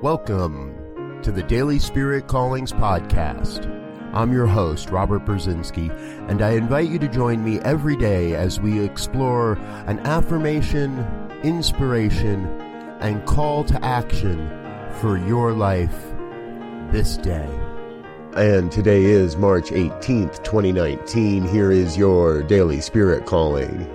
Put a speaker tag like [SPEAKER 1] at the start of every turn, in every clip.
[SPEAKER 1] Welcome to the Daily Spirit Callings Podcast. I'm your host, Robert Brzezinski, and I invite you to join me every day as we explore an affirmation, inspiration, and call to action for your life this day. And today is March 18th, 2019. Here is your Daily Spirit Calling.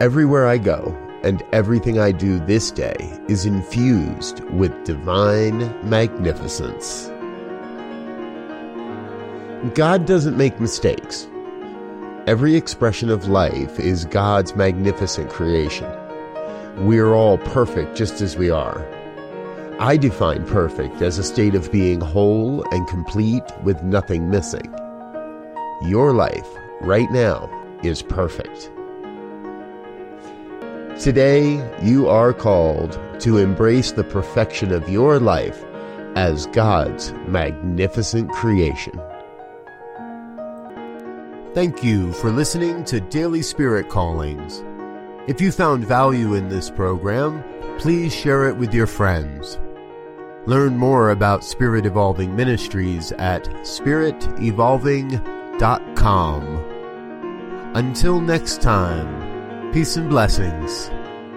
[SPEAKER 1] Everywhere I go, and everything I do this day is infused with divine magnificence. God doesn't make mistakes. Every expression of life is God's magnificent creation. We're all perfect just as we are. I define perfect as a state of being whole and complete with nothing missing. Your life, right now, is perfect. Today, you are called to embrace the perfection of your life as God's magnificent creation. Thank you for listening to Daily Spirit Callings. If you found value in this program, please share it with your friends. Learn more about Spirit Evolving Ministries at spiritevolving.com. Until next time, Peace and blessings.